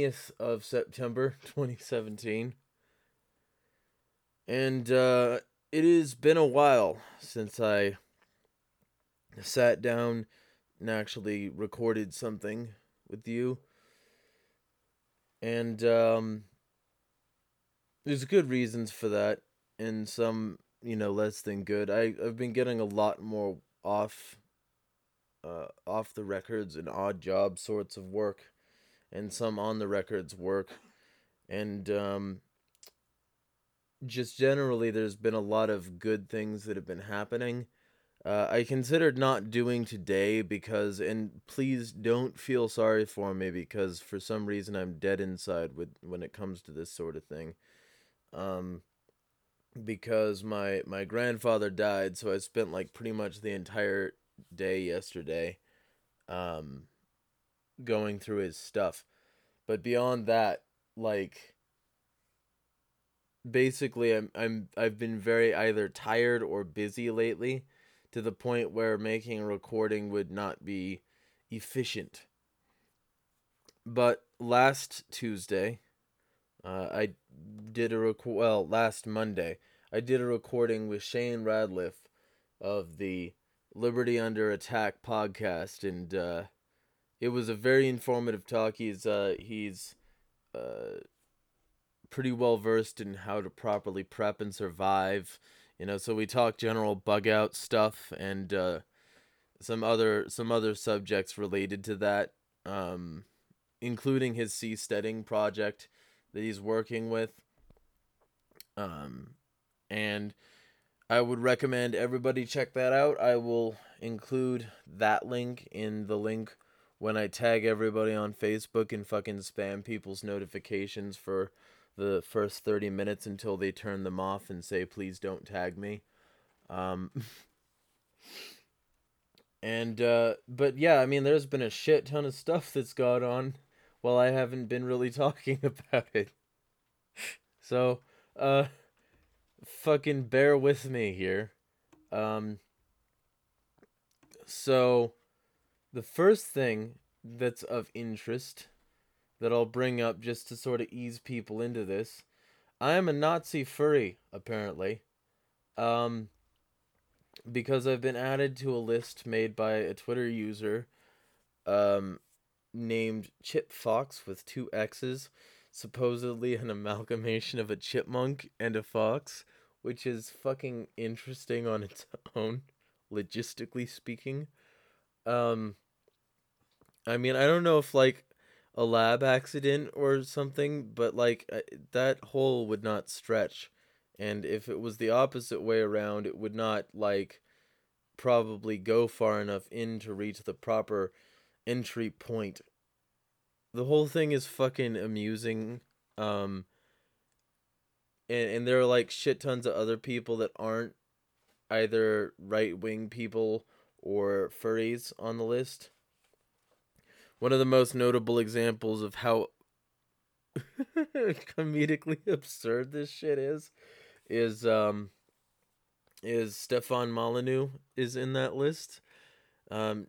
20th of September, 2017. And uh, it has been a while since I sat down and actually recorded something with you. And um, there's good reasons for that and some you know less than good i i've been getting a lot more off uh off the records and odd job sorts of work and some on the records work. And um just generally there's been a lot of good things that have been happening. Uh, I considered not doing today because, and please don't feel sorry for me because for some reason I'm dead inside with when it comes to this sort of thing. Um because my my grandfather died so i spent like pretty much the entire day yesterday um going through his stuff but beyond that like basically i'm i'm i've been very either tired or busy lately to the point where making a recording would not be efficient but last tuesday uh, I did a rec- well last Monday. I did a recording with Shane Radliff of the Liberty Under Attack podcast, and uh, it was a very informative talk. He's uh, he's uh, pretty well versed in how to properly prep and survive. You know, so we talked general bug out stuff and uh, some other some other subjects related to that, um, including his seasteading project that he's working with. Um, and I would recommend everybody check that out. I will include that link in the link when I tag everybody on Facebook and fucking spam people's notifications for the first 30 minutes until they turn them off and say, please don't tag me. Um, and, uh, but yeah, I mean, there's been a shit ton of stuff that's gone on while I haven't been really talking about it. So, uh, fucking bear with me here. Um, so, the first thing that's of interest that I'll bring up just to sort of ease people into this. I am a Nazi furry, apparently. Um, because I've been added to a list made by a Twitter user um, named Chip Fox with two X's, supposedly an amalgamation of a chipmunk and a fox, which is fucking interesting on its own, logistically speaking. Um, I mean, I don't know if like a lab accident or something, but like that hole would not stretch. And if it was the opposite way around, it would not like probably go far enough in to reach the proper entry point. The whole thing is fucking amusing. Um and, and there are like shit tons of other people that aren't either right wing people or furries on the list. One of the most notable examples of how comedically absurd this shit is is um is Stefan Molyneux is in that list. Um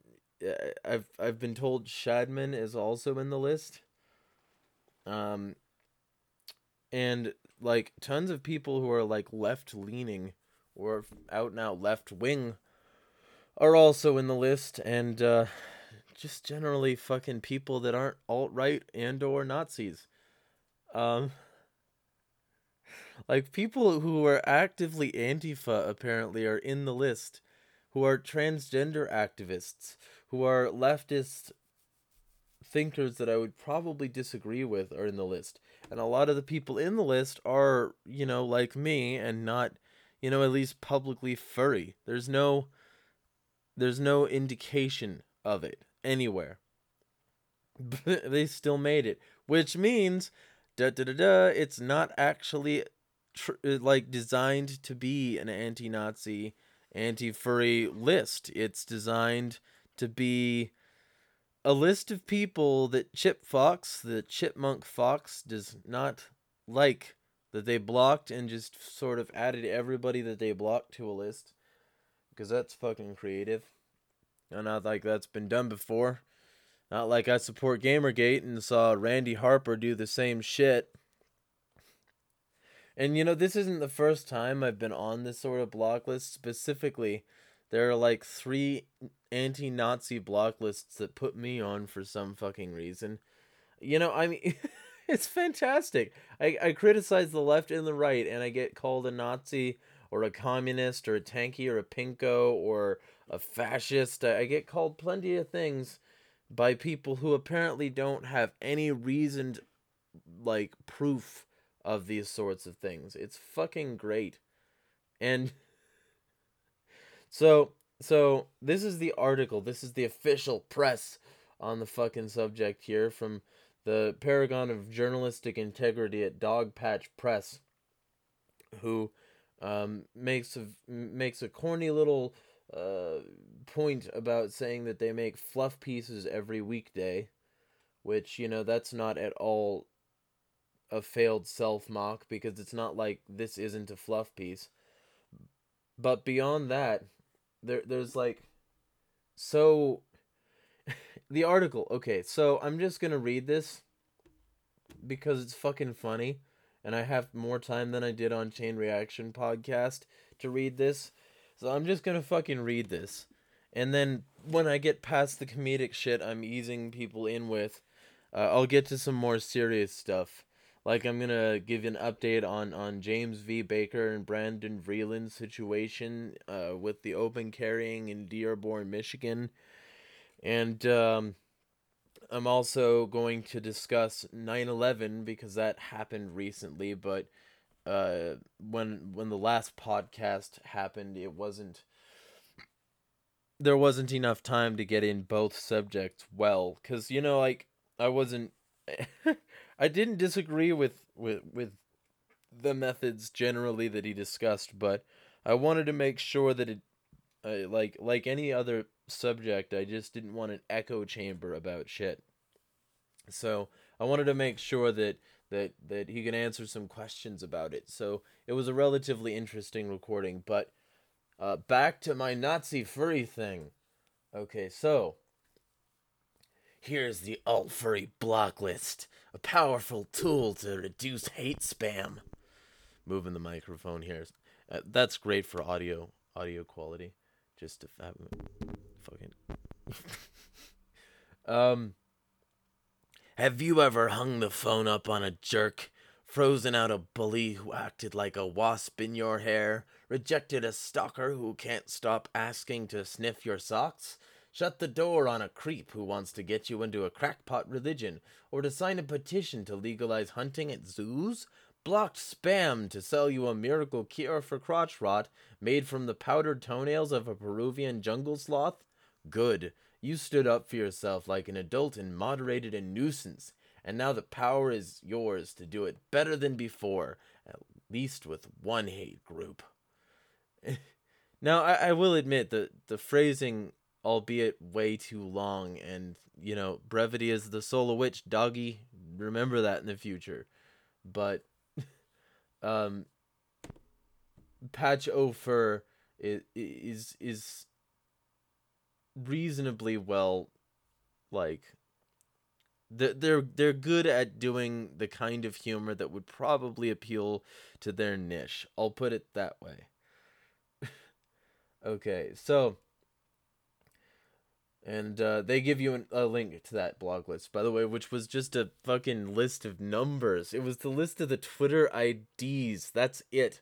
I've I've been told Shadman is also in the list. Um and like tons of people who are like left leaning or out and out left wing are also in the list and uh just generally fucking people that aren't alt right and or Nazis. Um like people who are actively Antifa apparently are in the list, who are transgender activists, who are leftist thinkers that I would probably disagree with are in the list. And a lot of the people in the list are, you know, like me and not, you know, at least publicly furry. There's no there's no indication of it anywhere. But they still made it, which means da da da da. It's not actually tr- uh, like designed to be an anti-Nazi, anti-furry list. It's designed to be a list of people that Chip Fox, the chipmunk fox, does not like that they blocked and just sort of added everybody that they blocked to a list because that's fucking creative. And not like that's been done before. Not like I support Gamergate and saw Randi Harper do the same shit. And you know, this isn't the first time I've been on this sort of block list. Specifically, there are like three anti Nazi block lists that put me on for some fucking reason. You know, I mean, it's fantastic. I, I criticize the left and the right, and I get called a Nazi or a communist or a tanky or a pinko or a fascist. I get called plenty of things by people who apparently don't have any reasoned like proof of these sorts of things. It's fucking great. And so so this is the article. This is the official press on the fucking subject here from the paragon of journalistic integrity at Dogpatch Press who um, makes a makes a corny little uh, point about saying that they make fluff pieces every weekday, which you know that's not at all a failed self mock because it's not like this isn't a fluff piece. But beyond that, there there's like so the article. Okay, so I'm just going to read this because it's fucking funny and I have more time than I did on Chain Reaction podcast to read this. So I'm just to fucking read this. And then when I get past the comedic shit I'm easing people in with, uh, I'll get to some more serious stuff. Like I'm gonna give an update on on James V. Baker and Brandon Vreeland's situation uh, with the open carrying in Dearborn, Michigan, and um, I'm also going to discuss 9/11 because that happened recently. But uh, when when the last podcast happened, it wasn't there wasn't enough time to get in both subjects well because you know like I wasn't. I didn't disagree with, with with the methods generally that he discussed, but I wanted to make sure that it uh, like like any other subject, I just didn't want an echo chamber about shit. So, I wanted to make sure that that that he can answer some questions about it. So, it was a relatively interesting recording, but uh, back to my Nazi furry thing. Okay, so Here's the alt furry block list, a powerful tool to reduce hate spam. Moving the microphone here. Uh, that's great for audio audio quality. Just to have. um. Have you ever hung the phone up on a jerk, frozen out a bully who acted like a wasp in your hair, rejected a stalker who can't stop asking to sniff your socks? Shut the door on a creep who wants to get you into a crackpot religion, or to sign a petition to legalize hunting at zoos? Blocked spam to sell you a miracle cure for crotch rot made from the powdered toenails of a Peruvian jungle sloth? Good. You stood up for yourself like an adult and moderated a nuisance, and now the power is yours to do it better than before, at least with one hate group. now, I, I will admit that the phrasing albeit way too long. And, you know, brevity is the soul of witch, doggy. Remember that in the future. But, um, Patch O'Furr is, is, is reasonably well, like, they're they're good at doing the kind of humor that would probably appeal to their niche. I'll put it that way. okay, so and uh, they give you an, a link to that blog list, by the way, which was just a fucking list of numbers. It was the list of the Twitter IDs. That's it.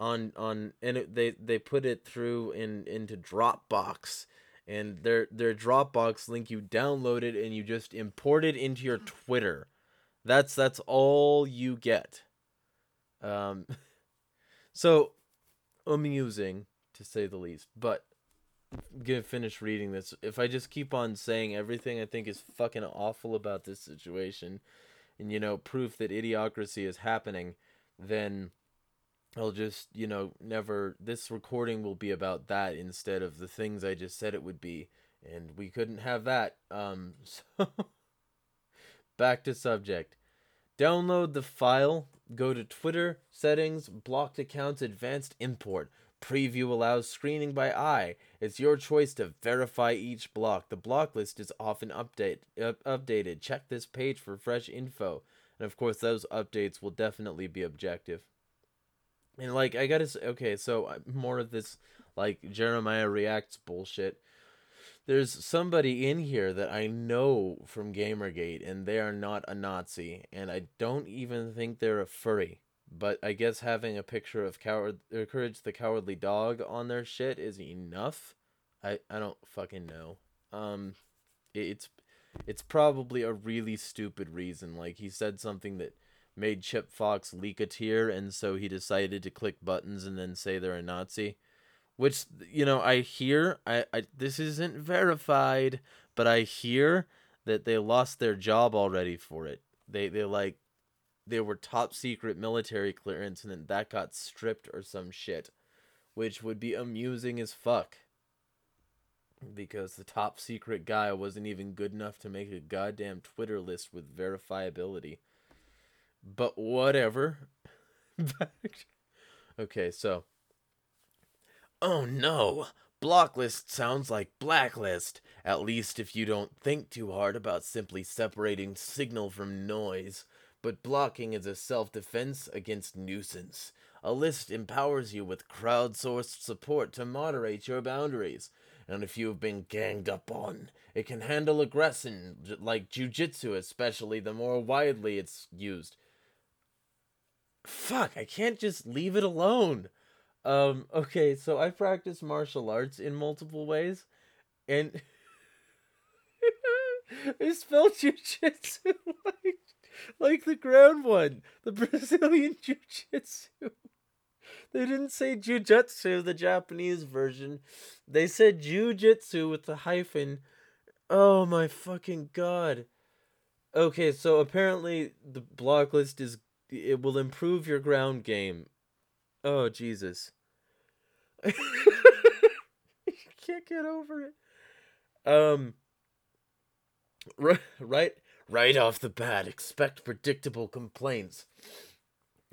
On on and it, they they put it through in into Dropbox, and their their Dropbox link you download it and you just import it into your Twitter. That's that's all you get. Um, so amusing to say the least, but gonna finish reading this. If I just keep on saying everything I think is fucking awful about this situation, and you know, proof that idiocracy is happening, then I'll just, you know, never. This recording will be about that instead of the things I just said it would be, and we couldn't have that. Um, so back to subject. Download the file. Go to Twitter settings, blocked accounts, advanced import. Preview allows screening by eye. It's your choice to verify each block. The block list is often update, updated. Check this page for fresh info. And of course, those updates will definitely be objective. And like, I gotta say, okay, so uh, more of this, like, Jeremiah Reacts bullshit. There's somebody in here that I know from Gamergate, and they are not a Nazi, and I don't even think they're a furry but I guess having a picture of coward courage the cowardly dog on their shit is enough. I I don't fucking know. Um, it's it's probably a really stupid reason. Like he said something that made Chip Fox leak a tear, and so he decided to click buttons and then say they're a Nazi. Which you know I hear. I, I this isn't verified, but I hear that they lost their job already for it. They they like they were top secret military clearance and then that got stripped or some shit, which would be amusing as fuck. Because the top secret guy wasn't even good enough to make a goddamn Twitter list with verifiability. But whatever. okay, so. Oh no! Blocklist sounds like blacklist, at least if you don't think too hard about simply separating signal from noise but blocking is a self defense against nuisance. A list empowers you with crowdsourced support to moderate your boundaries. And if you've been ganged up on, it can handle aggression like jujitsu, especially the more widely it's used. Fuck, I can't just leave it alone. Um, okay, so I practice martial arts in multiple ways, and I spelled jujitsu like like the ground one, the Brazilian Jiu Jitsu. They didn't say Jujutsu, the Japanese version. They said Jiu-Jitsu with the hyphen. Oh my fucking god. Okay, so apparently the block list is it will improve your ground game. Oh Jesus. you can't get over it. Um right right right off the bat, expect predictable complaints.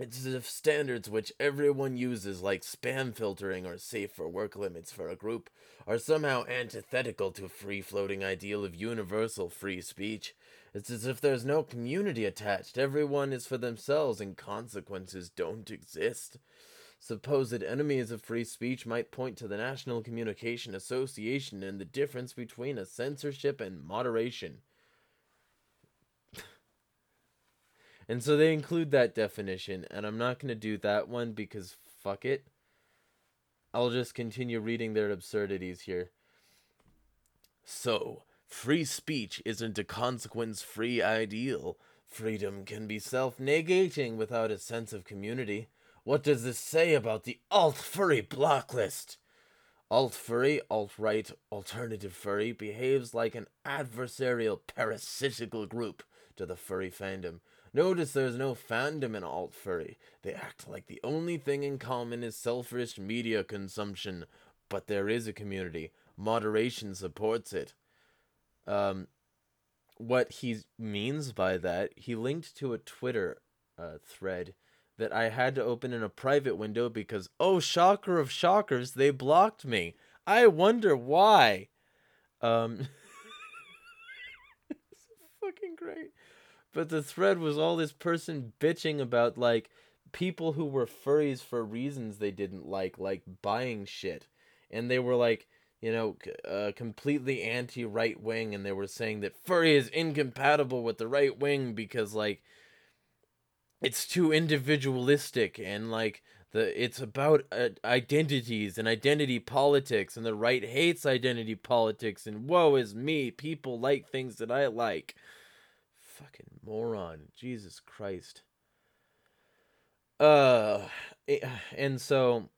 It's if standards which everyone uses, like spam filtering or safe for work limits for a group, are somehow antithetical to free floating ideal of universal free speech. It's as if there's no community attached. Everyone is for themselves and consequences don't exist. Supposed enemies of free speech might point to the National Communication Association and the difference between a censorship and moderation. and so they include that definition, and I'm not going to do that one because fuck it. I'll just continue reading their absurdities here. So, free speech isn't a consequence free ideal. Freedom can be self negating without a sense of community. What does this say about the alt furry block list? Alt furry, alt right, alternative furry behaves like an adversarial parasitical group to the furry fandom. Notice there's no fandom in alt furry. They act like the only thing in common is selfish media consumption, but there is a community. Moderation supports it. Um, what he means by that, he linked to a Twitter uh, thread that I had to open in a private window because, oh, shocker of shockers, they blocked me. I wonder why. Um, it's fucking great. But the thread was all this person bitching about, like, people who were furries for reasons they didn't like, like buying shit. And they were like, you know, uh, completely anti right wing, and they were saying that furry is incompatible with the right wing because, like, it's too individualistic and like the it's about uh, identities and identity politics and the right hates identity politics and woe is me people like things that i like. Fucking moron. Jesus christ. Uh and so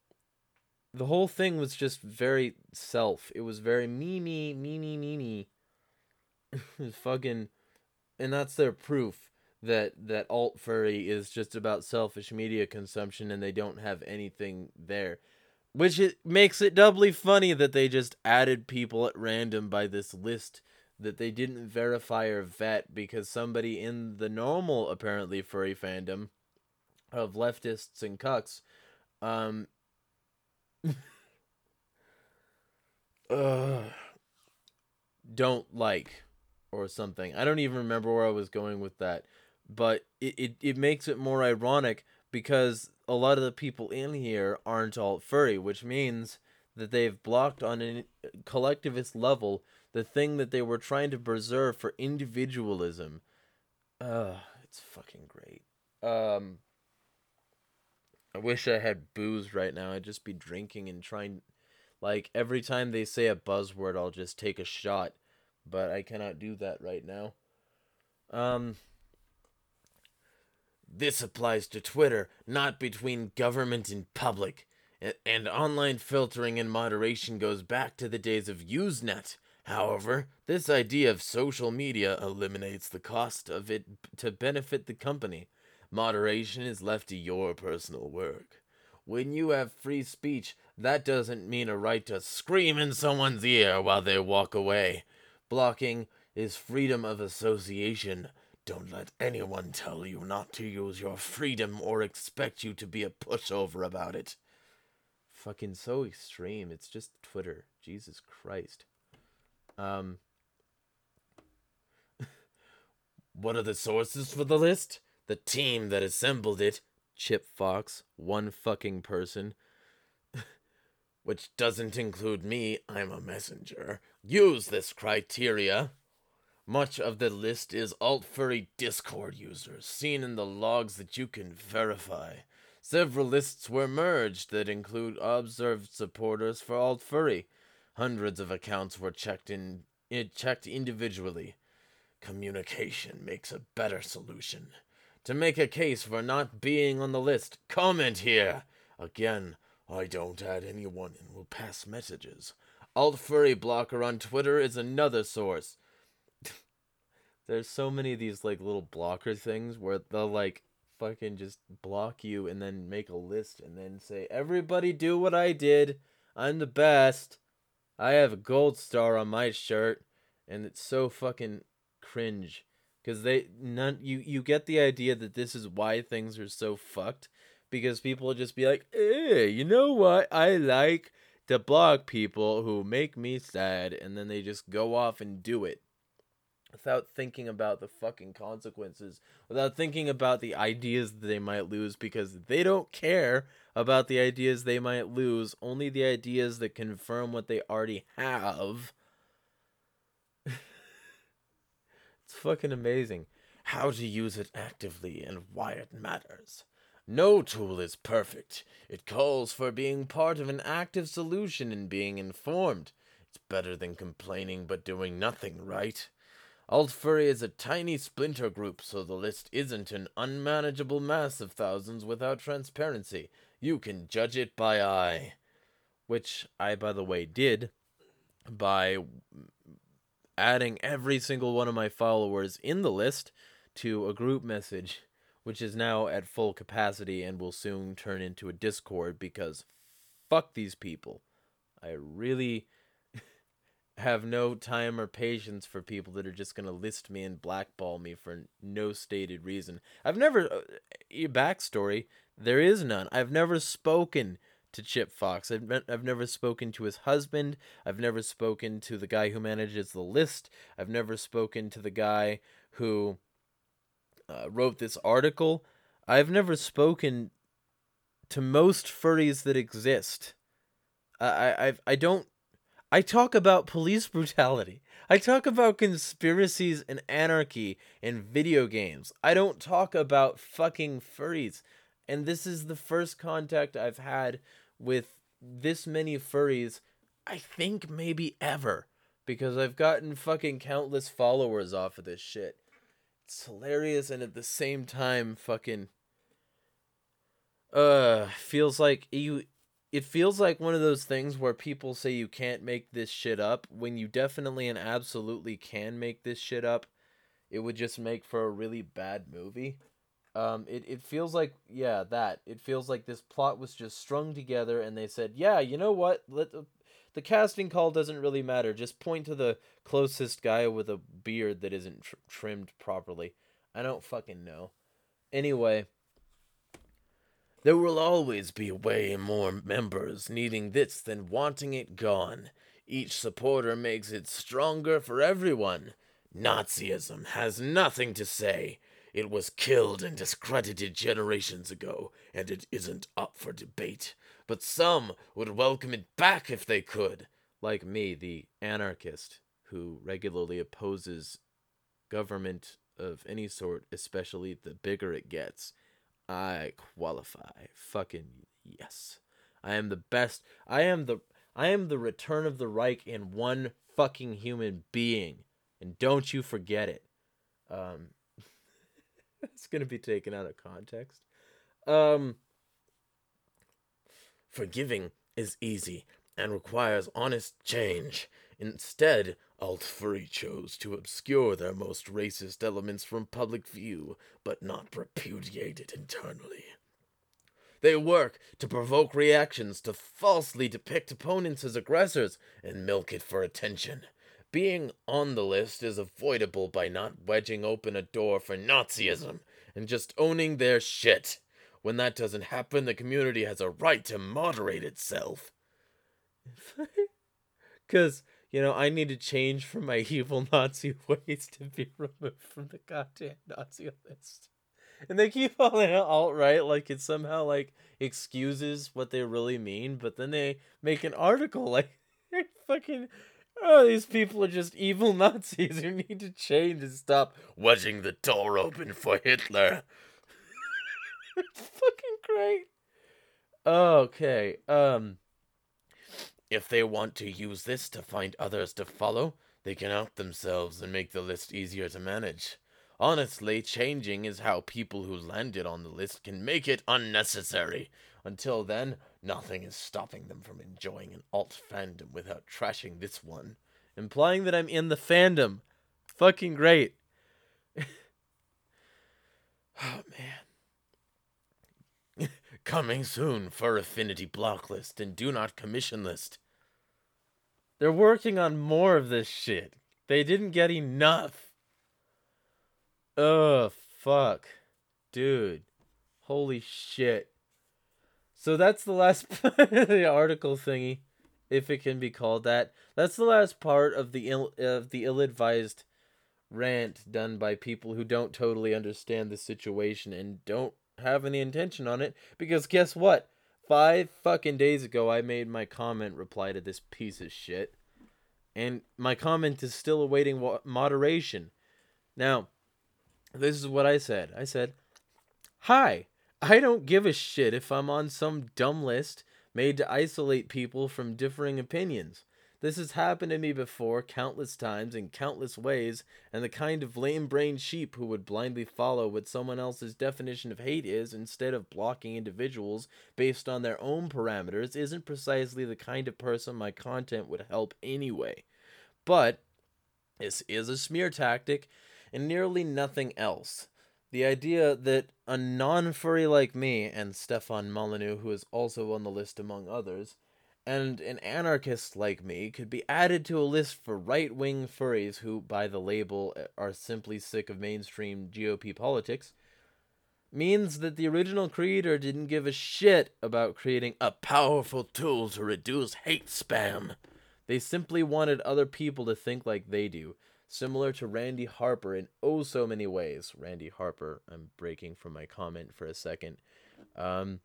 the whole thing was just very self. It was very me me me me me me. Fucking and that's their proof that that alt furry is just about selfish media consumption and they don't have anything there which it makes it doubly funny that they just added people at random by this list that they didn't verify or vet because somebody in the normal apparently furry fandom of leftists and cucks um uh, don't like or something. I don't even remember where I was going with that but it, it, it makes it more ironic because a lot of the people in here aren't all furry, which means that they've blocked on a collectivist level the thing that they were trying to preserve for individualism. Uh, it's fucking great. Um, I wish I had booze right now. I'd just be drinking and trying. Like every time they say a buzzword, I'll just take a shot, but I cannot do that right now. Um. This applies to Twitter, not between government and public. And online filtering and moderation goes back to the days of Usenet. However, this idea of social media eliminates the cost of it to benefit the company. Moderation is left to your personal work. When you have free speech, that doesn't mean a right to scream in someone's ear while they walk away. Blocking is freedom of association, don't let anyone tell you not to use your freedom or expect you to be a pushover about it. Fucking so extreme. It's just Twitter. Jesus Christ. Um. what are the sources for the list? The team that assembled it. Chip Fox. One fucking person. Which doesn't include me. I'm a messenger. Use this criteria. Much of the list is alt furry Discord users, seen in the logs that you can verify. Several lists were merged that include observed supporters for alt furry. Hundreds of accounts were checked in it checked individually. Communication makes a better solution. To make a case for not being on the list, comment here. Again, I don't add anyone and will pass messages. Alt Furry Blocker on Twitter is another source. There's so many of these like little blocker things where they'll like fucking just block you and then make a list and then say, Everybody do what I did. I'm the best. I have a gold star on my shirt. And it's so fucking cringe because they none you you get the idea that this is why things are so fucked because people will just be like, eh, you know what? I like to block people who make me sad," and then they just go off and do it without thinking about the fucking consequences, without thinking about the ideas that they might lose because they don't care about the ideas they might lose, only the ideas that confirm what they already have. it's fucking amazing how to use it actively and why it matters. No tool is perfect. It calls for being part of an active solution and being informed. It's better than complaining but doing nothing, right? Alt Furry is a tiny splinter group, so the list isn't an unmanageable mass of thousands without transparency. You can judge it by eye. Which I, by the way, did by adding every single one of my followers in the list to a group message, which is now at full capacity and will soon turn into a Discord because fuck these people. I really have no time or patience for people that are just going to list me and blackball me for no stated reason. I've never, uh, backstory, there is none. I've never spoken to Chip Fox. I've, I've never spoken to his husband. I've never spoken to the guy who manages the list. I've never spoken to the guy who uh, wrote this article. I've never spoken to most furries that exist. I, I, I don't I talk about police brutality. I talk about conspiracies and anarchy in video games. I don't talk about fucking furries. And this is the first contact I've had with this many furries, I think maybe ever. Because I've gotten fucking countless followers off of this shit. It's hilarious and at the same time fucking uh feels like you it feels like one of those things where people say you can't make this shit up when you definitely and absolutely can make this shit up. It would just make for a really bad movie. Um, it, it feels like yeah that it feels like this plot was just strung together and they said yeah you know what let the, the casting call doesn't really matter just point to the closest guy with a beard that isn't tr- trimmed properly I don't fucking know anyway there will always be way more members needing this than wanting it gone. Each supporter makes it stronger for everyone. Nazism has nothing to say. It was killed and discredited generations ago, and it isn't up for debate. But some would welcome it back if they could. Like me, the anarchist, who regularly opposes government of any sort, especially the bigger it gets. I qualify. Fucking yes. I am the best. I am the I am the return of the Reich in one fucking human being. And don't you forget it. Um it's going to be taken out of context. Um forgiving is easy and requires honest change. Instead, Alt-Furry chose to obscure their most racist elements from public view, but not repudiate it internally. They work to provoke reactions, to falsely depict opponents as aggressors, and milk it for attention. Being on the list is avoidable by not wedging open a door for Nazism and just owning their shit. When that doesn't happen, the community has a right to moderate itself. Because you know, I need to change from my evil Nazi ways to be removed from the goddamn Nazi list. And they keep calling it alt right like it somehow like excuses what they really mean, but then they make an article like fucking oh these people are just evil Nazis who need to change and stop wedging the door open for Hitler. it's fucking great. Okay. Um if they want to use this to find others to follow, they can out themselves and make the list easier to manage. Honestly, changing is how people who landed on the list can make it unnecessary. Until then, nothing is stopping them from enjoying an alt fandom without trashing this one. Implying that I'm in the fandom. Fucking great. oh, man. Coming soon for Affinity Blocklist and Do Not Commission List. They're working on more of this shit. They didn't get enough. Oh fuck. Dude. Holy shit. So that's the last the article thingy, if it can be called that. That's the last part of the Ill, of the ill-advised rant done by people who don't totally understand the situation and don't have any intention on it because guess what? 5 fucking days ago I made my comment reply to this piece of shit. And my comment is still awaiting moderation. Now, this is what I said. I said, "Hi, I don't give a shit if I'm on some dumb list made to isolate people from differing opinions. This has happened to me before countless times in countless ways, and the kind of lame brained sheep who would blindly follow what someone else's definition of hate is instead of blocking individuals based on their own parameters isn't precisely the kind of person my content would help anyway. But this is a smear tactic and nearly nothing else. The idea that a non furry like me and Stefan Molyneux, who is also on the list among others, and an anarchist like me could be added to a list for right wing furries who, by the label, eh, are simply sick of mainstream GOP politics, means that the original creator didn't give a shit about creating a powerful tool to reduce hate spam. They simply wanted other people to think like they do, similar to Randi Harper in oh so many ways. Randi Harper, I'm breaking from my comment for a second, um,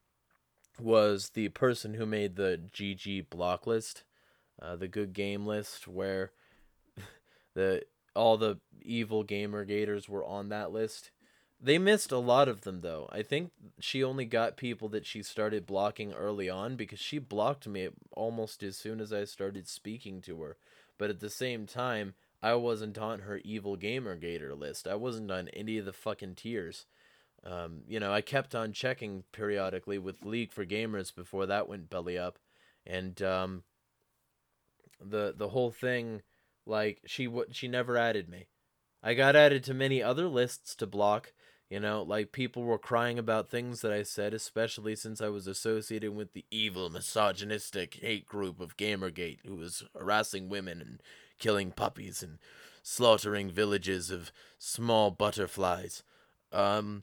was the person who made the GG block list, uh, the good game list, where the all the evil gamer gators were on that list. They missed a lot of them though. I think she only got people that she started blocking early on because she blocked me almost as soon as I started speaking to her. But at the same time, I wasn't on her evil gamer gator list. I wasn't on any of the fucking tiers. Um, you know, I kept on checking periodically with League for Gamers before that went belly up, and um, the the whole thing, like she w- she never added me. I got added to many other lists to block. You know, like people were crying about things that I said, especially since I was associated with the evil, misogynistic hate group of Gamergate, who was harassing women and killing puppies and slaughtering villages of small butterflies. Um,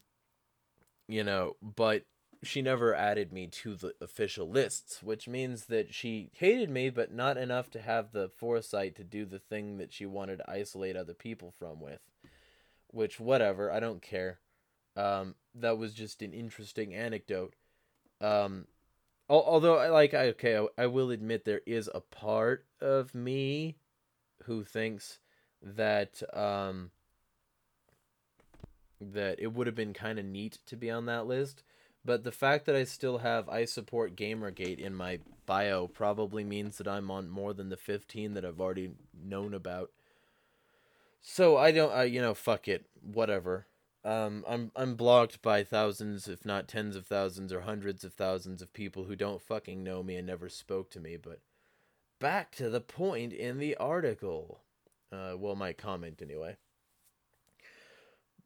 you know, but she never added me to the official lists, which means that she hated me, but not enough to have the foresight to do the thing that she wanted to isolate other people from with. Which, whatever, I don't care. Um, that was just an interesting anecdote. Um, although, like, okay, I will admit there is a part of me who thinks that um that it would have been kind of neat to be on that list but the fact that I still have I support Gamergate in my bio probably means that I'm on more than the 15 that I've already known about. So I don't I you know fuck it, whatever. Um I'm I'm blocked by thousands if not tens of thousands or hundreds of thousands of people who don't fucking know me and never spoke to me, but back to the point in the article. Uh, well, my comment anyway.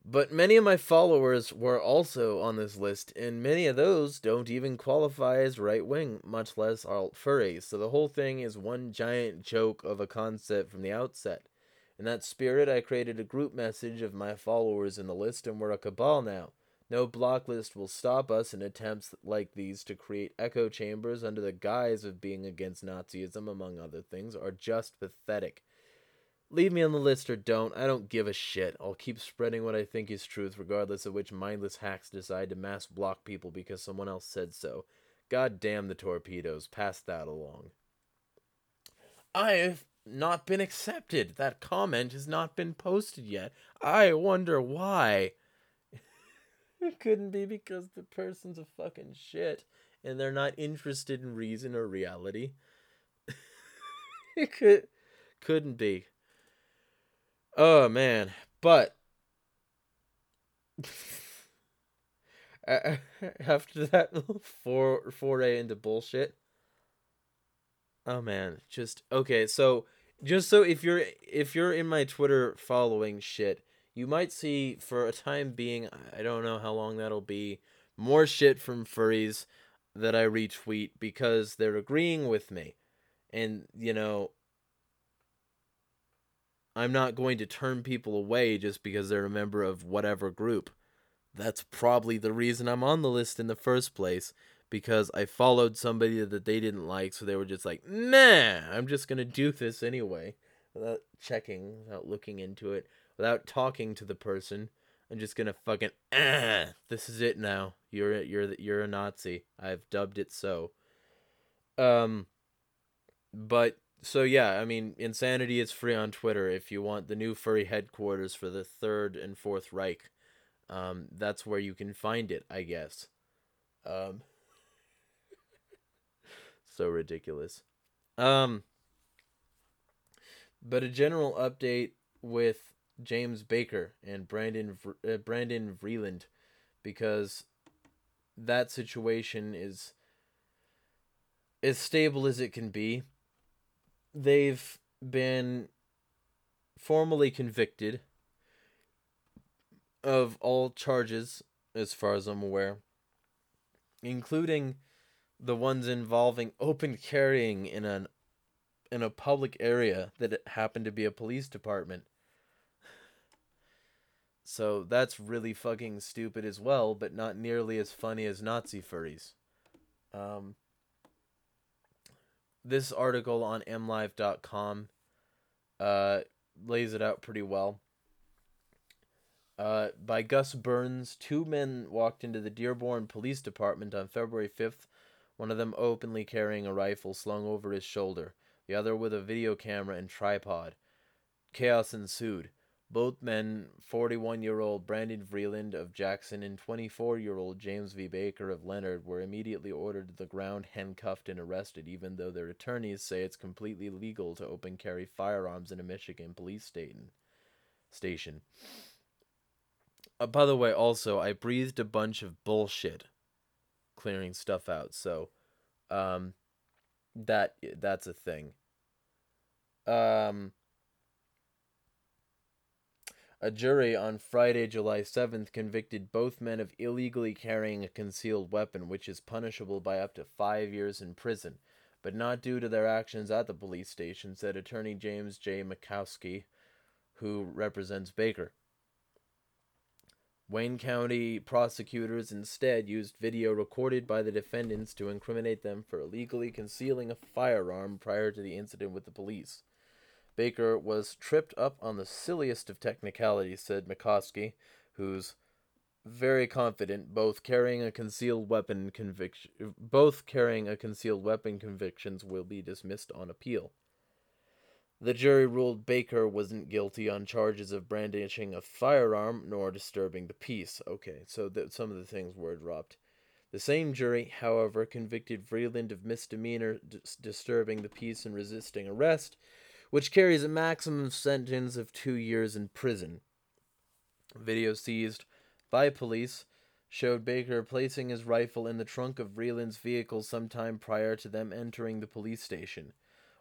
But many of my followers were also on this list, and many of those don't even qualify as right wing, much less alt furries. So the whole thing is one giant joke of a concept from the outset. In that spirit, I created a group message of my followers in the list, and we're a cabal now. No blocklist will stop us in attempts like these to create echo chambers under the guise of being against Nazism, among other things, are just pathetic. Leave me on the list or don't, I don't give a shit. I'll keep spreading what I think is truth, regardless of which mindless hacks decide to mass block people because someone else said so. God damn the torpedoes, pass that along. I've not been accepted. That comment has not been posted yet. I wonder why. It couldn't be because the person's a fucking shit and they're not interested in reason or reality. it could couldn't be. Oh man, but after that four foray into bullshit. Oh man, just okay, so just so if you're if you're in my Twitter following shit, you might see for a time being, I don't know how long that'll be, more shit from furries that I retweet because they're agreeing with me. And, you know, I'm not going to turn people away just because they're a member of whatever group. That's probably the reason I'm on the list in the first place because I followed somebody that they didn't like, so they were just like, nah, I'm just gonna do this anyway, without checking, without looking into it, without talking to the person. I'm just gonna fucking ah, this is it now. You're you're you're a Nazi. I've dubbed it so. Um, but so yeah, I mean, insanity is free on Twitter. If you want the new furry headquarters for the Third and Fourth Reich, um, that's where you can find it, I guess. Um, so ridiculous. Um, but a general update with James Baker and Brandon uh, Brandon Vreeland, because that situation is as stable as it can be. They've been formally convicted of all charges, as far as I'm aware, including the ones involving open carrying in an in a public area that happened to be a police department. So that's really fucking stupid as well, but not nearly as funny as Nazi furries. Um, this article on mlive.com uh, lays it out pretty well. Uh, by Gus Burns, two men walked into the Dearborn Police Department on February 5th one of them openly carrying a rifle slung over his shoulder, the other with a video camera and tripod. Chaos ensued. Both men, 41 year old Brandon Vreeland of Jackson and 24 year old James V. Baker of Leonard, were immediately ordered to the ground, handcuffed, and arrested, even though their attorneys say it's completely legal to open carry firearms in a Michigan police station. Uh, by the way, also, I breathed a bunch of bullshit clearing stuff out. So um that that's a thing. Um a jury on Friday, July 7th convicted both men of illegally carrying a concealed weapon, which is punishable by up to 5 years in prison, but not due to their actions at the police station, said attorney James J. Makowski, who represents Baker. Wayne County prosecutors instead used video recorded by the defendants to incriminate them for illegally concealing a firearm prior to the incident with the police. Baker was tripped up on the silliest of technicalities, said Makowski, who's very confident both carrying a concealed weapon conviction both carrying a concealed weapon convictions will be dismissed on appeal. The jury ruled Baker wasn't guilty on charges of brandishing a firearm nor disturbing the peace. Okay, so some of the things were dropped. The same jury, however, convicted Vreeland of misdemeanor disturbing the peace and resisting arrest, which carries a maximum sentence of two years in prison. Video seized by police showed Baker placing his rifle in the trunk of Vreeland's vehicle sometime prior to them entering the police station.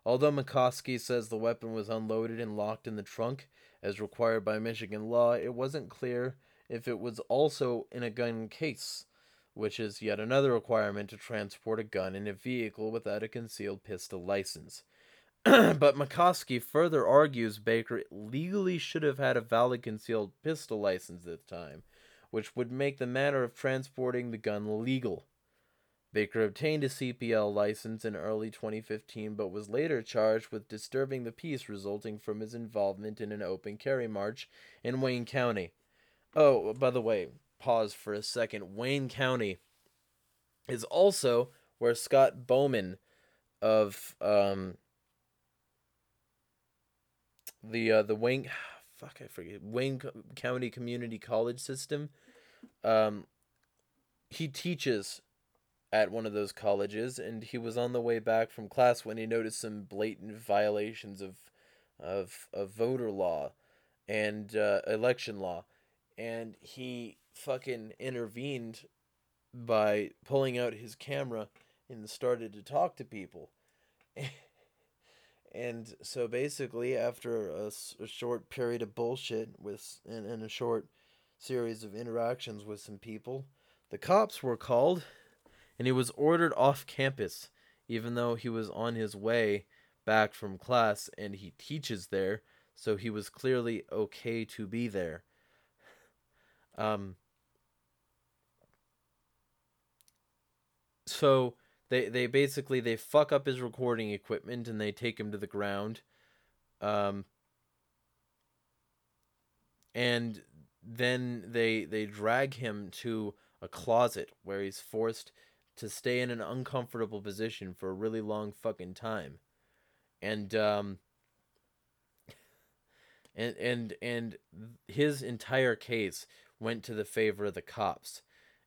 Although Makowski says the weapon was unloaded and locked in the trunk, as required by Michigan law, it wasn't clear if it was also in a gun case, which is yet another requirement to transport a gun in a vehicle without a concealed pistol license. but Makowski further argues Baker legally should have had a valid concealed pistol license at the time, which would make the matter of transporting the gun legal. Baker obtained a CPL license in early 2015 but was later charged with disturbing the peace resulting from his involvement in an open carry march in Wayne County. Oh, by the way, pause for a second. Wayne County is also where Scott Bowman of um, the uh, the Wayne fuck I forget Wayne County Community College System um, he teaches at one of those colleges, and he was on the way back from class when he noticed some blatant violations of of of voter law and uh, election law, and he fucking intervened by pulling out his camera and started to talk to people. and so basically, after a, a short period of bullshit with and, and a short series of interactions with some people, the cops were called and he was ordered off campus, even though he was on his way back from class and he teaches there. so he was clearly okay to be there. Um, so they they basically they fuck up his recording equipment and they take him to the ground. Um, and then they they drag him to a closet where he's forced to stay in an uncomfortable position for a really long fucking time. And um and and and his entire case went to the favor of the cops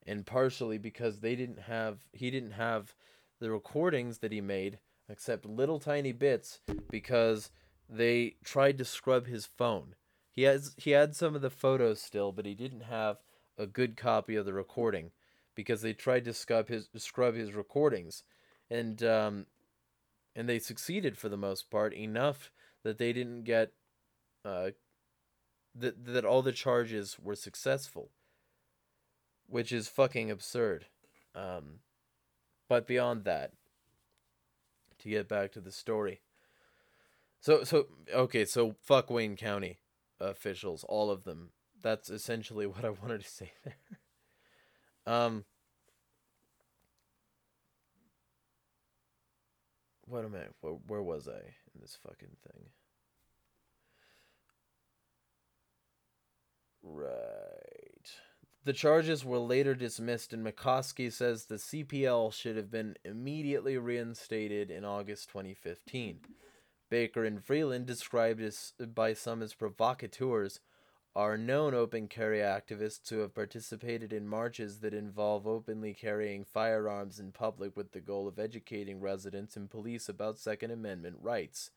and partially because they didn't have he didn't have the recordings that he made except little tiny bits because they tried to scrub his phone he has he had some of the photos still but he didn't have a good copy of the recording because they tried to scrub his scrub his recordings and um and they succeeded for the most part enough that they didn't get uh, that that all the charges were successful, which is fucking absurd. Um, but beyond that, to get back to the story. So so okay, so fuck Wayne County officials, all of them. That's essentially what I wanted to say there. um What am I where, where was I in this fucking thing? Right. The charges were later dismissed, and McCoskey says the CPL should have been immediately reinstated in August 2015. Baker and Vreeland, described as, by some as provocateurs, are known open carry activists who have participated in marches that involve openly carrying firearms in public with the goal of educating residents and police about Second Amendment rights.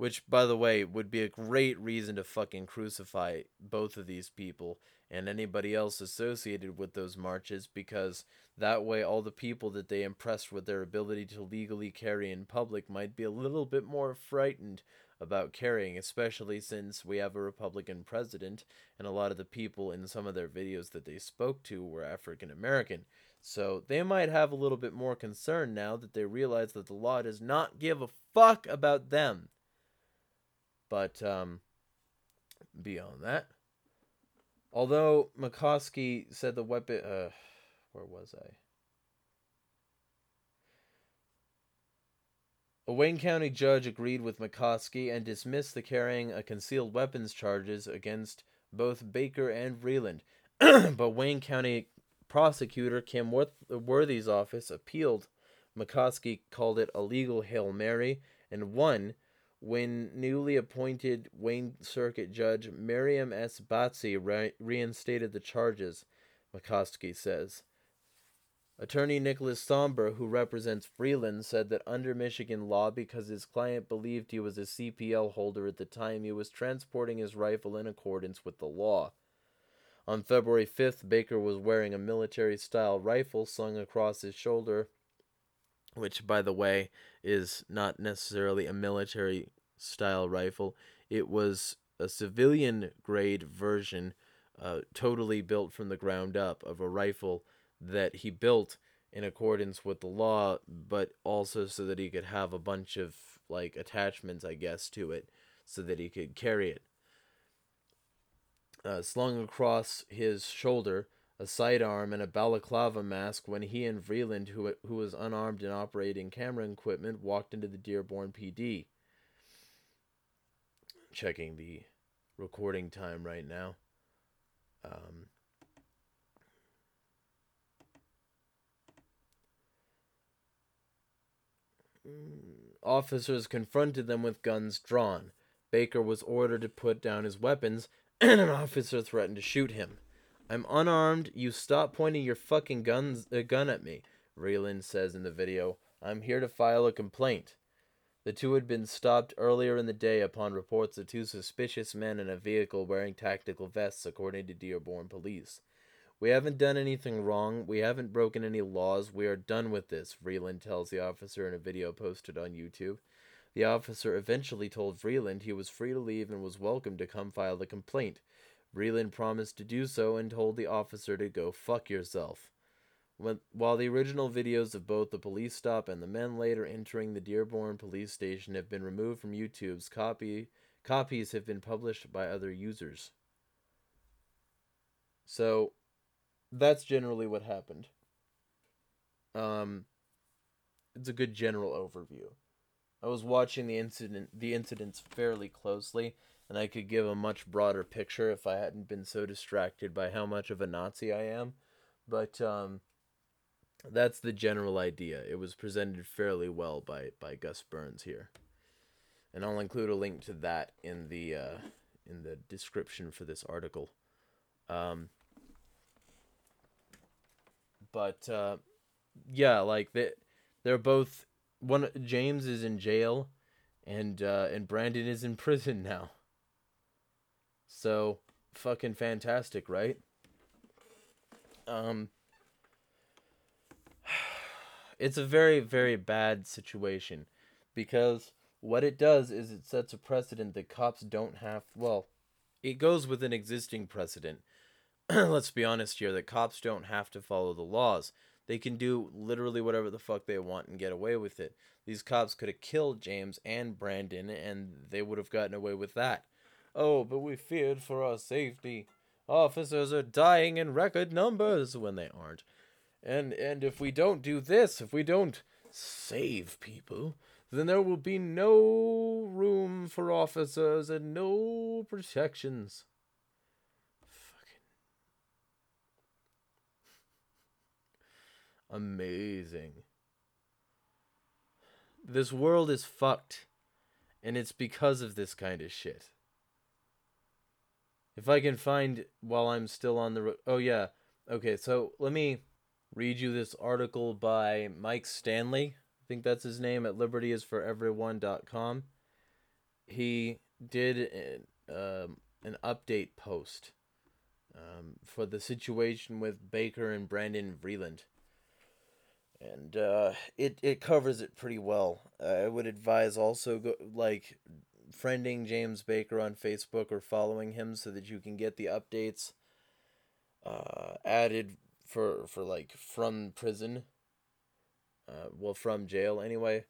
Which, by the way, would be a great reason to fucking crucify both of these people and anybody else associated with those marches because that way all the people that they impressed with their ability to legally carry in public might be a little bit more frightened about carrying, especially since we have a Republican president and a lot of the people in some of their videos that they spoke to were African American. So they might have a little bit more concern now that they realize that the law does not give a fuck about them. But um, beyond that, although McCoskey said the weapon, uh, where was I? A Wayne County judge agreed with McCoskey and dismissed the carrying a concealed weapons charges against both Baker and Vreeland. but Wayne County prosecutor Kim Worthy's office appealed. McCoskey called it a legal Hail Mary and won when newly appointed Wayne Circuit Judge Miriam S. Batsey re- reinstated the charges, McCoskey says. Attorney Nicholas Somberg, who represents Vreeland, said that under Michigan law, because his client believed he was a CPL holder at the time, he was transporting his rifle in accordance with the law. On February 5th, Baker was wearing a military style rifle slung across his shoulder which by the way is not necessarily a military style rifle. It was a civilian grade version, uh, totally built from the ground up, of a rifle that he built in accordance with the law, but also so that he could have a bunch of like attachments, I guess, to it, so that he could carry it. Uh, slung across his shoulder a sidearm, and a balaclava mask when he and Vreeland, who, who was unarmed and operating camera equipment, walked into the Dearborn PD. Checking the recording time right now. Um, officers confronted them with guns drawn. Baker was ordered to put down his weapons, and an officer threatened to shoot him. I'm unarmed. You stop pointing your fucking guns uh, gun at me, Vreeland says in the video. I'm here to file a complaint. The two had been stopped earlier in the day upon reports of two suspicious men in a vehicle wearing tactical vests, according to Dearborn police. We haven't done anything wrong. We haven't broken any laws. We are done with this, Vreeland tells the officer in a video posted on YouTube. The officer eventually told Vreeland he was free to leave and was welcome to come file the complaint. Vreeland promised to do so and told the officer to go fuck yourself. When, while the original videos of both the police stop and the men later entering the Dearborn police station have been removed from YouTube's copy Copies have been published by other users. So that's generally what happened. Um it's a good general overview. I was watching the incident the incidents fairly closely and I could give a much broader picture if I hadn't been so distracted by how much of a Nazi I am. But um that's the general idea. It was presented fairly well by by Gus Burns here. And I'll include a link to that in the uh in the description for this article. Um but uh yeah, like they they're both one James is in jail and uh and Brandon is in prison now. So fucking fantastic, right? Um it's a very very bad situation because what it does is it sets a precedent that cops don't have well it goes with an existing precedent. Let's be honest here that cops don't have to follow the laws. They can do literally whatever the fuck they want and get away with it. These cops could have killed james and brandon and they would have gotten away with that oh but we feared for our safety officers are dying in record numbers when they aren't and and if we don't do this, if we don't save people, then there will be no room for officers and no protections. Fucking amazing. This world is fucked, and it's because of this kind of shit. If I can find while I'm still on the ro- oh yeah, okay. So let me read you this article by Mike Stanley. I think that's his name at libertyisforeveryone.com. He did an, um, an update post um, for the situation with Baker and Brandon Vreeland. And uh, it, it covers it pretty well. I would advise also go like friending James Baker on Facebook or following him so that you can get the updates uh, added for for like from prison. Uh, well, from jail anyway,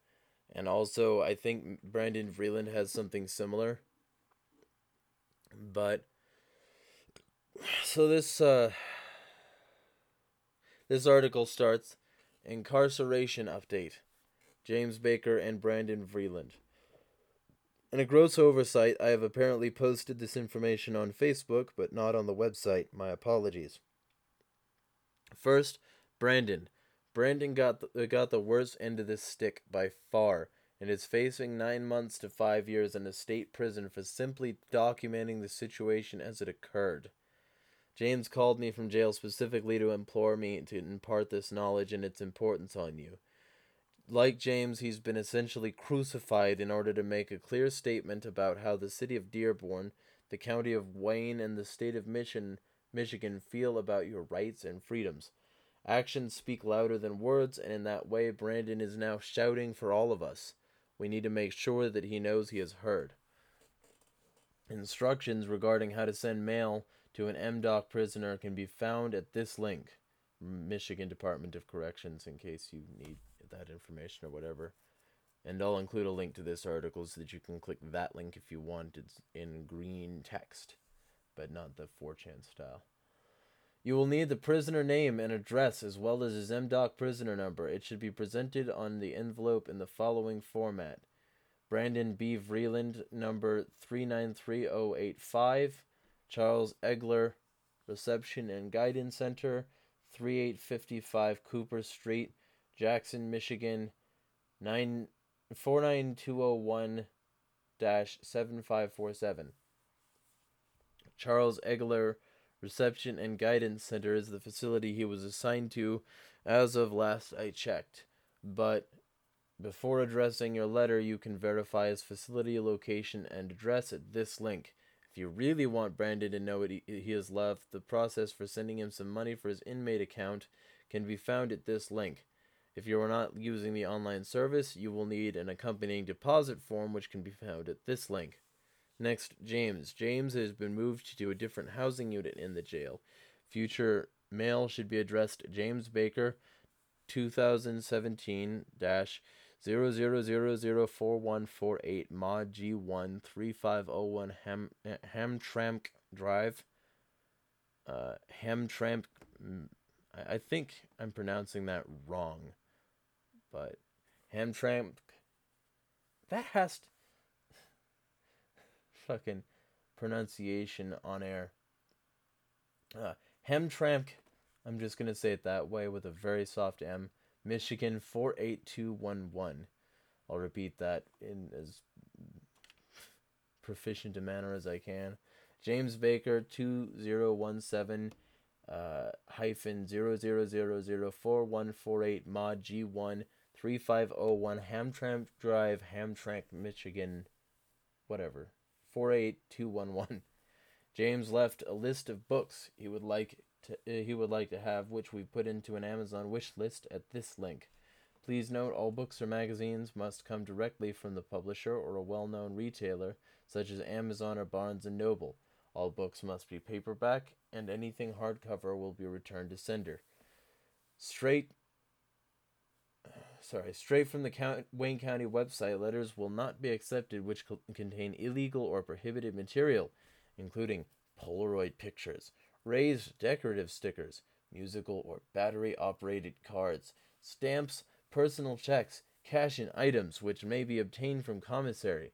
and also I think Brandon Vreeland has something similar. But so this uh, this article starts incarceration update. James Baker and Brandon Vreeland. In a gross oversight, I have apparently posted this information on Facebook, but not on the website. My apologies. First, Brandon. Brandon got the, uh, got the worst end of this stick by far and is facing nine months to five years in a state prison for simply documenting the situation as it occurred. James called me from jail specifically to implore me to impart this knowledge and its importance on you. Like James, he's been essentially crucified in order to make a clear statement about how the city of Dearborn, the county of Wayne, and the state of Michigan Michigan feel about your rights and freedoms. Actions speak louder than words, and in that way, Brandon is now shouting for all of us. We need to make sure that he knows he is heard. Instructions regarding how to send mail to an MDOC prisoner can be found at this link Michigan Department of Corrections, in case you need that information or whatever. And I'll include a link to this article so that you can click that link if you want. It's in green text but not the 4chan style. You will need the prisoner name and address as well as his MDOC prisoner number. It should be presented on the envelope in the following format Brandon B. Vreeland, number 393085, Charles Egeler, Reception and Guidance Center, 3855 Cooper Street, Jackson, Michigan, 9 49201 7547. Charles Egeler Reception and Guidance Center is the facility he was assigned to as of last I checked. But before addressing your letter, you can verify his facility location and address at this link. If you really want Brandon to know what he, he has left, the process for sending him some money for his inmate account can be found at this link. If you are not using the online service, you will need an accompanying deposit form, which can be found at this link. Next, James. James has been moved to a different housing unit in the jail. Future mail should be addressed James Baker, 2017 00004148 mod G1 3501 Ham Hamtramck Drive. Uh, Hamtramck. mm, I I think I'm pronouncing that wrong, but Hamtramck. That has t- fucking pronunciation on air. Uh, Hamtramck. I'm just gonna say it that way with a very soft M. Michigan 48211. I'll repeat that in as proficient a manner as I can. James Baker 2017 uh, hyphen 00004148 mod G1 3501 Hamtramck Drive, Hamtramck, Michigan, whatever. 48211. James left a list of books he would like to, uh, he would like to have, which we put into an Amazon wish list at this link. Please note all books or magazines must come directly from the publisher or a well-known retailer, such as Amazon or Barnes and Noble. All books must be paperback, and anything hardcover will be returned to sender. Straight sorry, straight from the count, Wayne County website, letters will not be accepted which co- contain illegal or prohibited material, including Polaroid pictures, raised decorative stickers, musical or battery operated cards, stamps, personal checks, cash in items which may be obtained from commissary.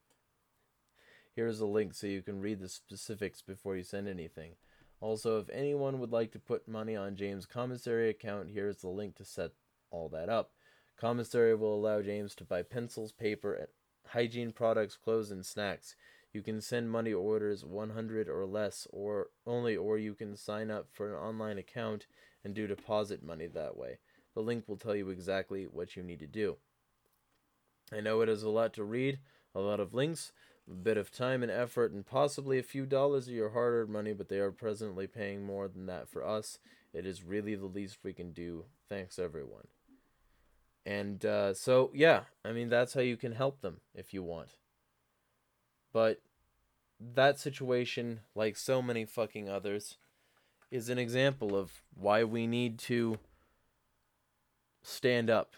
Here is a link so you can read the specifics before you send anything. Also, if anyone would like to put money on James' commissary account, here is the link to set all that up. Commissary will allow James to buy pencils, paper, hygiene products, clothes, and snacks. You can send money orders 100 or less or only or you can sign up for an online account and do deposit money that way. The link will tell you exactly what you need to do. I know it is a lot to read, a lot of links, a bit of time and effort, and possibly a few dollars of your hard earned money, but they are presently paying more than that for us. It is really the least we can do. Thanks, everyone. And uh, so, yeah, I mean, that's how you can help them if you want. But that situation, like so many fucking others, is an example of why we need to stand up.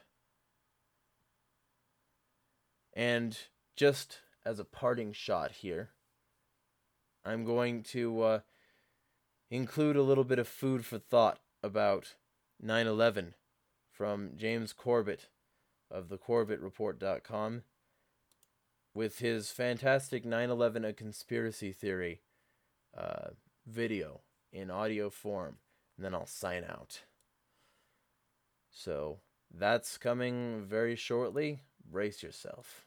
And just as a parting shot here, I'm going to uh, include a little bit of food for thought about 9 11 from James Corbett of thecorbettreport.com with his fantastic 9 11 A Conspiracy Theory uh, video in audio form. And then I'll sign out. So that's coming very shortly. Brace yourself.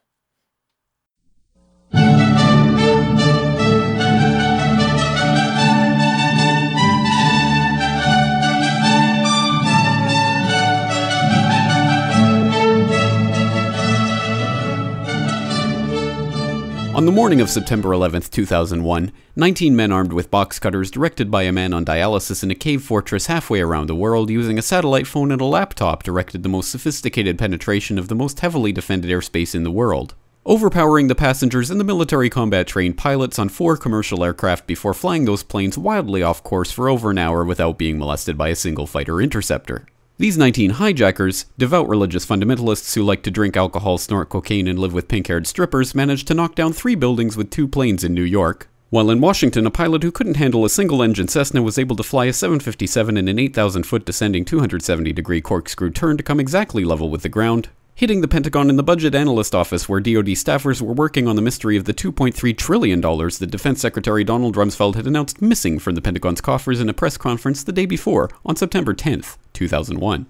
On the morning of September 11, 2001, 19 men armed with box cutters, directed by a man on dialysis in a cave fortress halfway around the world using a satellite phone and a laptop, directed the most sophisticated penetration of the most heavily defended airspace in the world. Overpowering the passengers and the military combat trained pilots on four commercial aircraft before flying those planes wildly off course for over an hour without being molested by a single fighter interceptor. These 19 hijackers, devout religious fundamentalists who like to drink alcohol, snort cocaine, and live with pink haired strippers, managed to knock down three buildings with two planes in New York. While in Washington, a pilot who couldn't handle a single engine Cessna was able to fly a 757 in an 8,000 foot descending 270 degree corkscrew turn to come exactly level with the ground, hitting the Pentagon in the budget analyst office where DoD staffers were working on the mystery of the $2.3 trillion that Defense Secretary Donald Rumsfeld had announced missing from the Pentagon's coffers in a press conference the day before, on September 10th, 2001.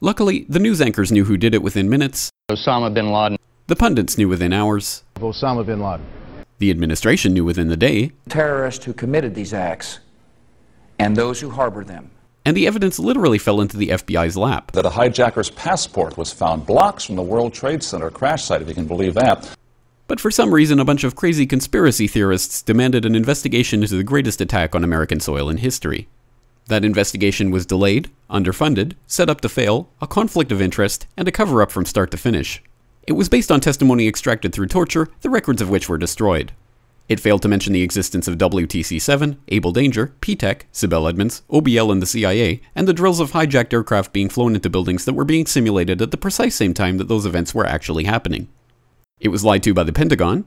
Luckily, the news anchors knew who did it within minutes, Osama bin Laden. the pundits knew within hours, of Osama bin Laden. the administration knew within the day, terrorists who committed these acts and those who harbor them. And the evidence literally fell into the FBI's lap. that a hijacker's passport was found blocks from the World Trade Center crash site, if you can believe that. But for some reason, a bunch of crazy conspiracy theorists demanded an investigation into the greatest attack on American soil in history. That investigation was delayed, underfunded, set up to fail, a conflict of interest, and a cover up from start to finish. It was based on testimony extracted through torture, the records of which were destroyed. It failed to mention the existence of WTC 7, Able Danger, Ptech, Sibel Edmonds, OBL and the CIA, and the drills of hijacked aircraft being flown into buildings that were being simulated at the precise same time that those events were actually happening. It was lied to by the Pentagon,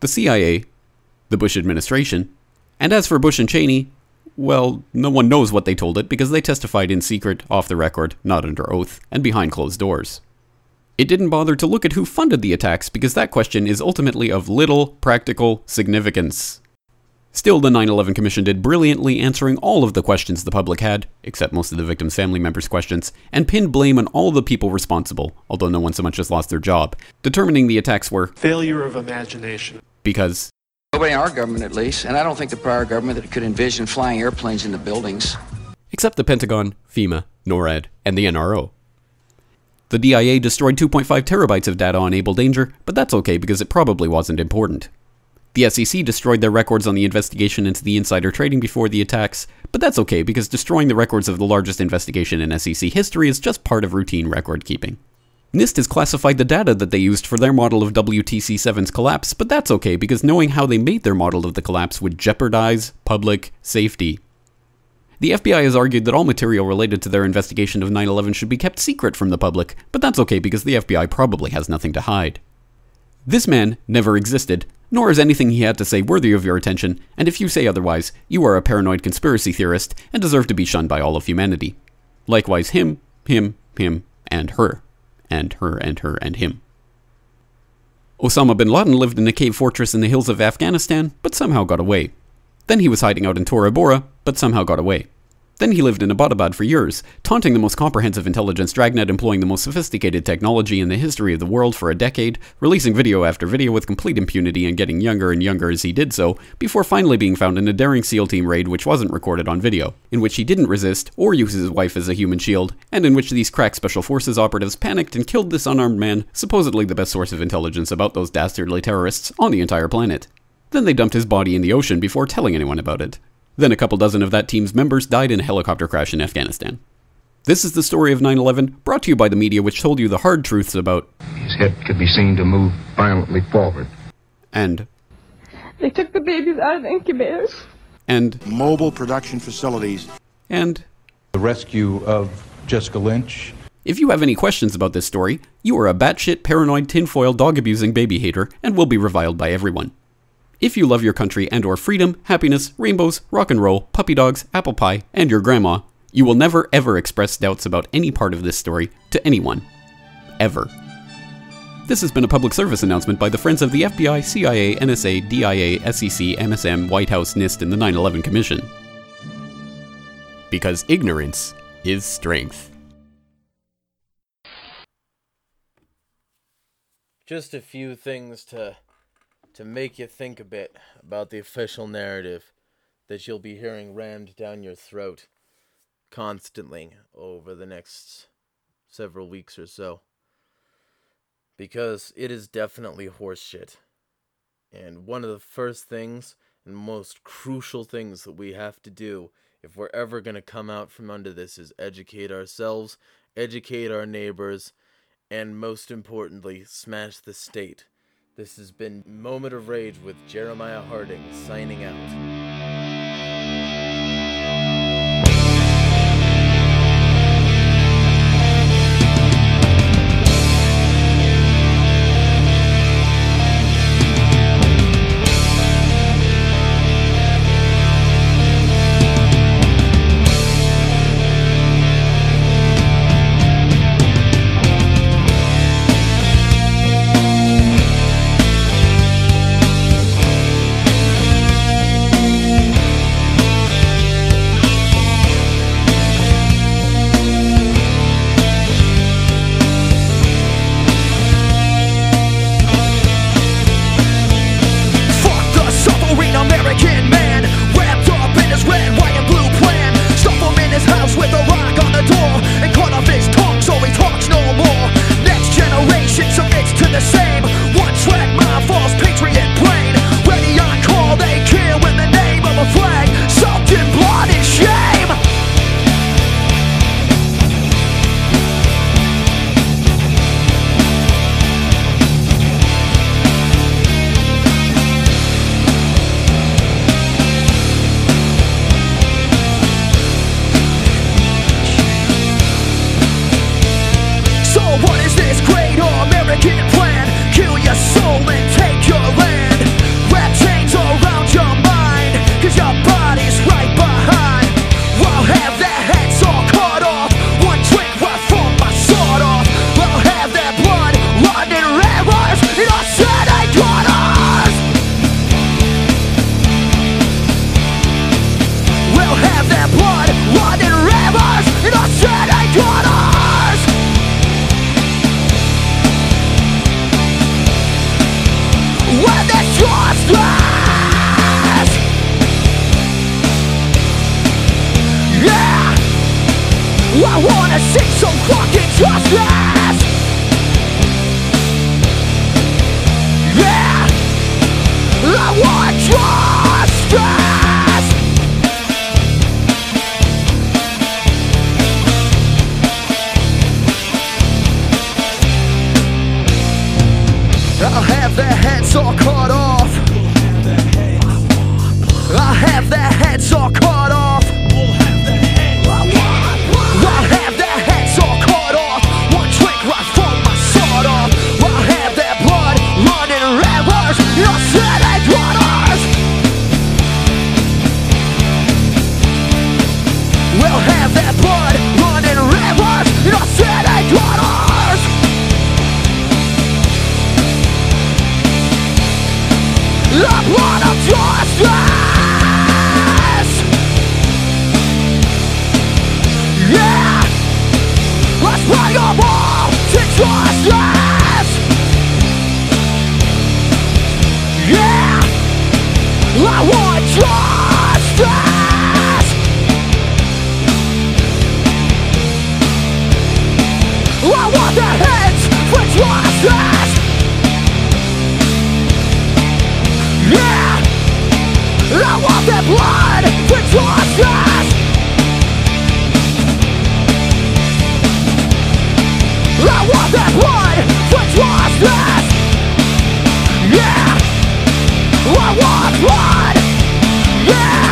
the CIA, the Bush administration, and as for Bush and Cheney, well, no one knows what they told it because they testified in secret, off the record, not under oath, and behind closed doors. It didn't bother to look at who funded the attacks because that question is ultimately of little practical significance. Still, the 9 11 Commission did brilliantly answering all of the questions the public had, except most of the victims' family members' questions, and pinned blame on all the people responsible, although no one so much as lost their job, determining the attacks were failure of imagination. Because Nobody in our government, at least, and I don't think the prior government that could envision flying airplanes into buildings. Except the Pentagon, FEMA, NORAD, and the NRO. The DIA destroyed 2.5 terabytes of data on Able Danger, but that's okay because it probably wasn't important. The SEC destroyed their records on the investigation into the insider trading before the attacks, but that's okay because destroying the records of the largest investigation in SEC history is just part of routine record keeping. NIST has classified the data that they used for their model of WTC 7's collapse, but that's okay because knowing how they made their model of the collapse would jeopardize public safety. The FBI has argued that all material related to their investigation of 9 11 should be kept secret from the public, but that's okay because the FBI probably has nothing to hide. This man never existed, nor is anything he had to say worthy of your attention, and if you say otherwise, you are a paranoid conspiracy theorist and deserve to be shunned by all of humanity. Likewise, him, him, him, and her. And her, and her, and him. Osama bin Laden lived in a cave fortress in the hills of Afghanistan, but somehow got away. Then he was hiding out in Tora Bora, but somehow got away. Then he lived in Abbottabad for years, taunting the most comprehensive intelligence dragnet employing the most sophisticated technology in the history of the world for a decade, releasing video after video with complete impunity and getting younger and younger as he did so, before finally being found in a daring SEAL team raid which wasn't recorded on video, in which he didn't resist or use his wife as a human shield, and in which these crack special forces operatives panicked and killed this unarmed man, supposedly the best source of intelligence about those dastardly terrorists on the entire planet. Then they dumped his body in the ocean before telling anyone about it. Then a couple dozen of that team's members died in a helicopter crash in Afghanistan. This is the story of 9 11, brought to you by the media which told you the hard truths about. His head could be seen to move violently forward. And. They took the babies out of the incubators. And. Mobile production facilities. And. The rescue of Jessica Lynch. If you have any questions about this story, you are a batshit paranoid tinfoil dog abusing baby hater and will be reviled by everyone. If you love your country and or freedom, happiness, rainbows, rock and roll, puppy dogs, apple pie, and your grandma, you will never ever express doubts about any part of this story to anyone. Ever. This has been a public service announcement by the Friends of the FBI, CIA, NSA, DIA, SEC, MSM, White House, NIST, and the 9 11 Commission. Because ignorance is strength. Just a few things to to make you think a bit about the official narrative that you'll be hearing rammed down your throat constantly over the next several weeks or so. Because it is definitely horseshit. And one of the first things and most crucial things that we have to do if we're ever going to come out from under this is educate ourselves, educate our neighbors, and most importantly, smash the state. This has been Moment of Rage with Jeremiah Harding signing out. Yeah! I want their blood! I want their blood! Yeah! I want blood! Yeah!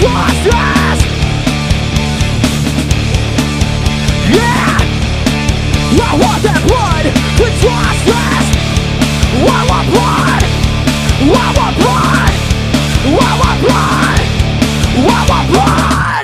justice Yeah I want their blood I want blood I want blood I want blood I want blood